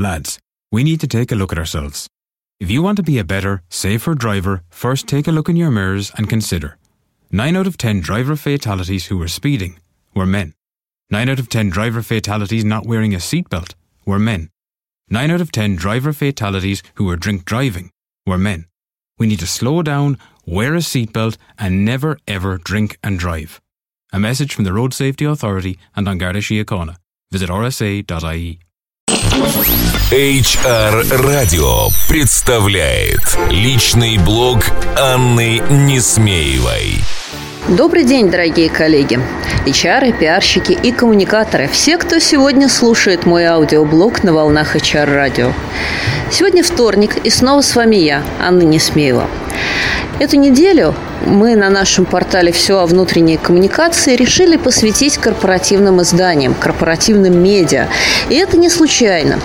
Lads, we need to take a look at ourselves. If you want to be a better, safer driver, first take a look in your mirrors and consider. 9 out of 10 driver fatalities who were speeding were men. 9 out of 10 driver fatalities not wearing a seatbelt were men. 9 out of 10 driver fatalities who were drink driving were men. We need to slow down, wear a seatbelt, and never ever drink and drive. A message from the Road Safety Authority and on Garda Síochána. Visit rsa.ie. HR Radio представляет личный блог Анны Несмеевой. Добрый день, дорогие коллеги, HR, пиарщики и коммуникаторы, все, кто сегодня слушает мой аудиоблог на волнах HR радио. Сегодня вторник, и снова с вами я, Анна Несмеева. Эту неделю мы на нашем портале «Все о внутренней коммуникации» решили посвятить корпоративным изданиям, корпоративным медиа. И это не случайно.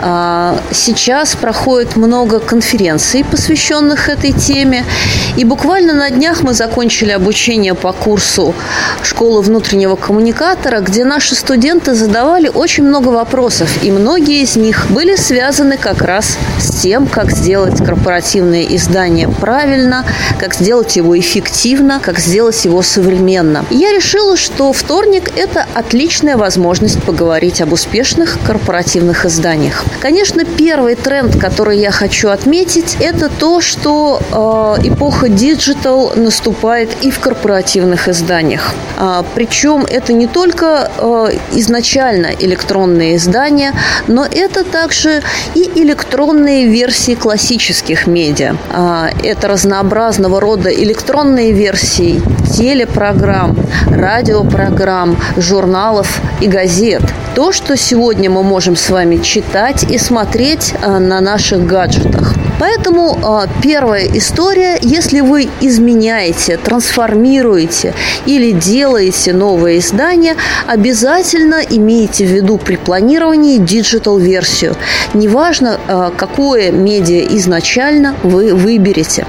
А, сейчас проходит много конференций, посвященных этой теме. И буквально на днях мы закончили обучение по курсу «Школа внутреннего коммуникатора», где наши студенты задавали очень много вопросов. И многие из них были связаны как раз с тем, как сделать корпоративное издание правильно, как сделать его эффективно, как сделать его современно. И я решила, что вторник – это отличная возможность поговорить об успешных корпоративных изданиях. Конечно, первый тренд, который я хочу отметить, это то, что э, эпоха digital наступает и в корпоративных изданиях. А, причем это не только э, изначально электронные издания, но это также и электронные версии классических медиа. А, это разнообразного рода электронные версии телепрограмм, радиопрограмм, журналов и газет. То, что сегодня мы можем с вами читать и смотреть а, на наших гаджетах. Поэтому а, первая история, если вы изменяете, трансформируете или делаете новое издание, обязательно имейте в виду при планировании digital -версию. Неважно, а, какое медиа изначально вы выберете.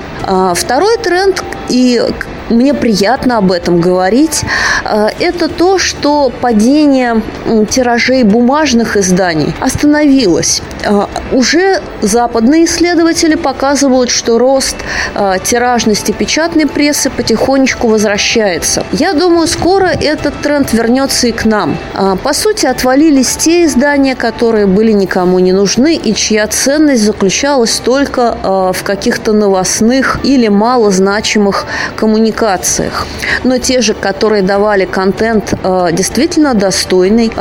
Второй тренд, и мне приятно об этом говорить, э, это то, что падение тиражей бумажных изданий остановилось. Э, уже западные исследователи показывают, что рост э, тиражности печатной прессы потихонечку возвращается. Я думаю, скоро этот тренд вернется и к нам. По сути, отвалились те издания, которые были никому не нужны и чья ценность заключалась только в каких-то новостных или малозначимых коммуникациях. Но те же, которые давали контент действительно достойный,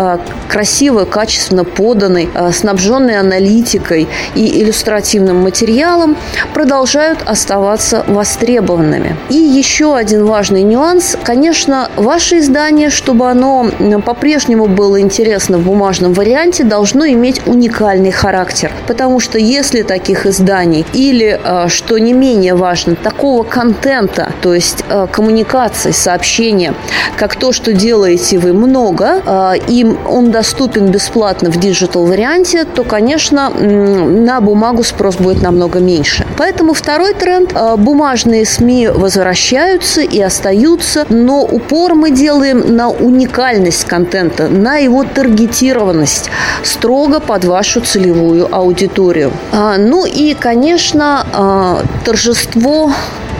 красиво, качественно поданный, снабженный аналитикой и иллюстративным материалом, продолжают оставаться востребованными. И еще один важный нюанс. Конечно, ваше издание, чтобы оно по-прежнему было интересно в бумажном варианте, должно иметь уникальный характер. Потому что если таких изданий или, что не менее важно, такого контента, то есть Э, коммуникаций, сообщения, как то, что делаете вы много, э, и он доступен бесплатно в digital варианте, то, конечно, на бумагу спрос будет намного меньше. Поэтому второй тренд э, – бумажные СМИ возвращаются и остаются, но упор мы делаем на уникальность контента, на его таргетированность, строго под вашу целевую аудиторию. А, ну и, конечно, торжество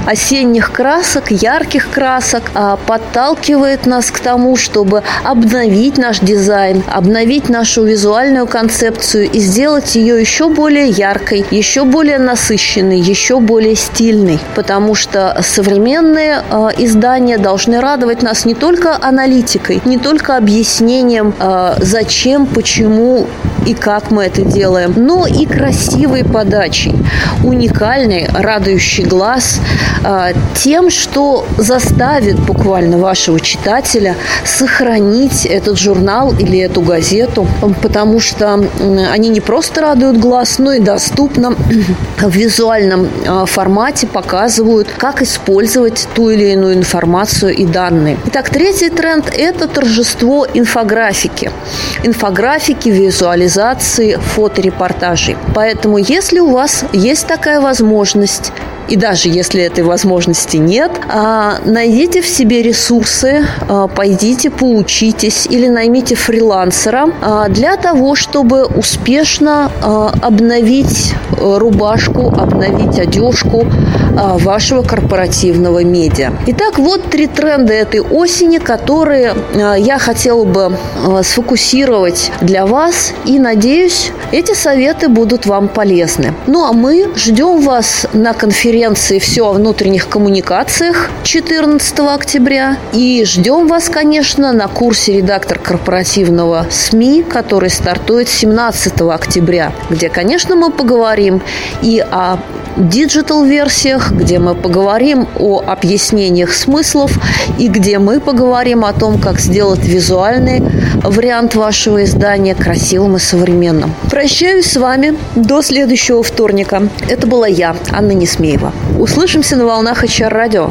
осенних красок, ярких красок а, подталкивает нас к тому, чтобы обновить наш дизайн, обновить нашу визуальную концепцию и сделать ее еще более яркой, еще более насыщенной, еще более стильной. Потому что современные э, издания должны радовать нас не только аналитикой, не только объяснением, э, зачем, почему и как мы это делаем, но и красивой подачей, уникальной, радующий глаз, а, тем, что заставит буквально вашего читателя сохранить этот журнал или эту газету, потому что они не просто радуют глаз, но и доступно в визуальном а, формате показывают, как использовать ту или иную информацию и данные. Итак, третий тренд – это торжество инфографики. Инфографики, визуализации, фоторепортажей. Поэтому, если у вас есть такая возможность, и даже если этой возможности нет, а, найдите в себе ресурсы, а, пойдите поучитесь или наймите фрилансера а, для того, чтобы успешно обновить э, рубашку, обновить одежку вашего корпоративного медиа. Итак, вот три тренда этой осени, которые я хотела бы сфокусировать для вас и надеюсь, эти советы будут вам полезны. Ну а мы ждем вас на конференции «Все о внутренних коммуникациях» 14 октября. И ждем вас, конечно, на курсе «Редактор корпоративного СМИ», который стартует 17 октября, где, конечно, мы поговорим и о digital версиях, где мы поговорим о объяснениях смыслов и где мы поговорим о том, как сделать визуальный вариант вашего издания красивым и современным. Прощаюсь с вами до следующего вторника. Это была я, Анна Несмеева. Услышимся на волнах HR радио.